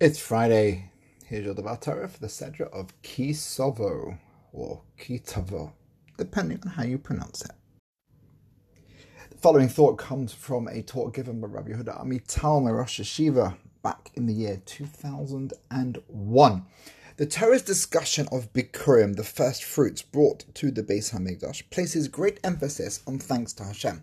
It's Friday. Here's your Devar Torah for the Sedra of Kisovo, or Ki Tavo, depending on how you pronounce it. The following thought comes from a talk given by Rabbi Yehuda Amital Rosh Yeshiva back in the year 2001. The Torah's discussion of Bikurim, the first fruits brought to the Beis Hamikdash, places great emphasis on thanks to Hashem.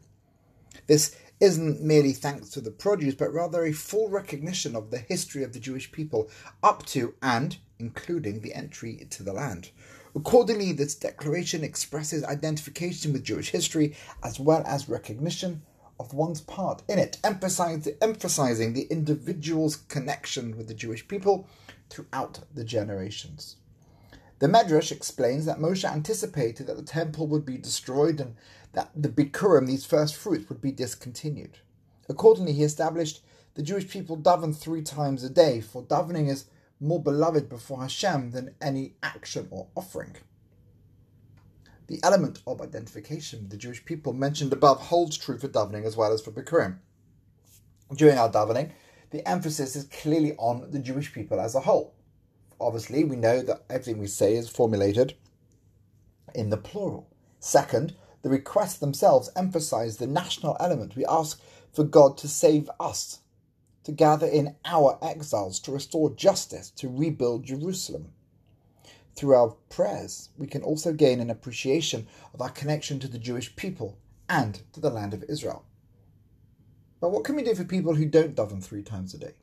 This isn't merely thanks to the produce, but rather a full recognition of the history of the Jewish people up to and including the entry to the land. Accordingly, this declaration expresses identification with Jewish history as well as recognition of one's part in it, emphasizing the individual's connection with the Jewish people throughout the generations. The Medrash explains that Moshe anticipated that the temple would be destroyed and that the Bikurim, these first fruits, would be discontinued. Accordingly, he established the Jewish people daven three times a day, for davening is more beloved before Hashem than any action or offering. The element of identification with the Jewish people mentioned above holds true for davening as well as for Bikurim. During our davening, the emphasis is clearly on the Jewish people as a whole obviously, we know that everything we say is formulated in the plural. Second, the requests themselves emphasize the national element. We ask for God to save us, to gather in our exiles, to restore justice, to rebuild Jerusalem. Through our prayers, we can also gain an appreciation of our connection to the Jewish people and to the land of Israel. But what can we do for people who don't daven three times a day?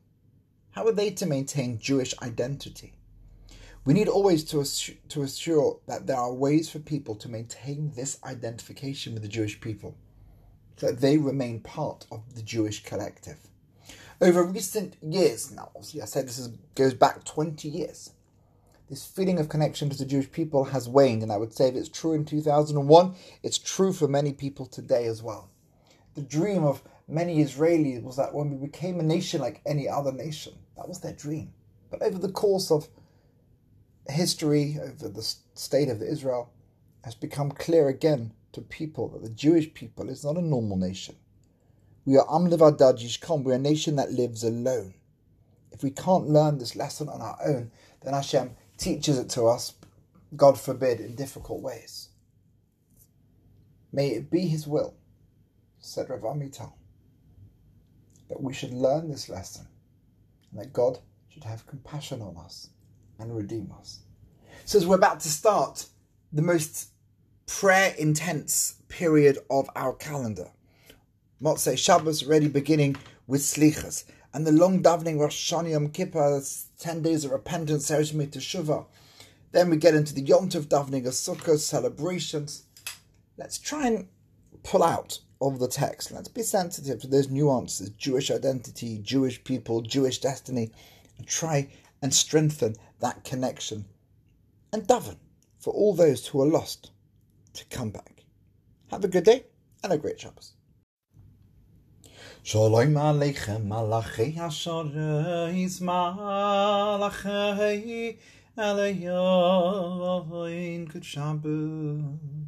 How are they to maintain Jewish identity? We need always to, assure, to assure that there are ways for people to maintain this identification with the Jewish people, that they remain part of the Jewish collective. Over recent years now, obviously I said this is, goes back 20 years, this feeling of connection to the Jewish people has waned, and I would say if it's true in 2001, it's true for many people today as well. The dream of many Israelis was that when we became a nation like any other nation, that was their dream. But over the course of history over the state of Israel has become clear again to people that the Jewish people is not a normal nation. We are Am Levadad Yishkon, we're a nation that lives alone. If we can't learn this lesson on our own, then Hashem teaches it to us, God forbid, in difficult ways. May it be His will, said Rav Amital, that we should learn this lesson and that God should have compassion on us and redeem us. So, as we're about to start the most prayer intense period of our calendar, Motzei Shabbos already beginning with Slichas, and the long davening Rosh Hashanah Yom Kippur, 10 days of repentance, Eresh Teshuvah. Then we get into the Yom Tov davening of Sukkot, celebrations. Let's try and pull out of the text. Let's be sensitive to those nuances Jewish identity, Jewish people, Jewish destiny, and try and strengthen that connection and daven for all those who are lost to come back. Have a good day and a great Shabbos. Shalom Aleichem Malachi Hasharis Malachi Aleichem Good Shabbos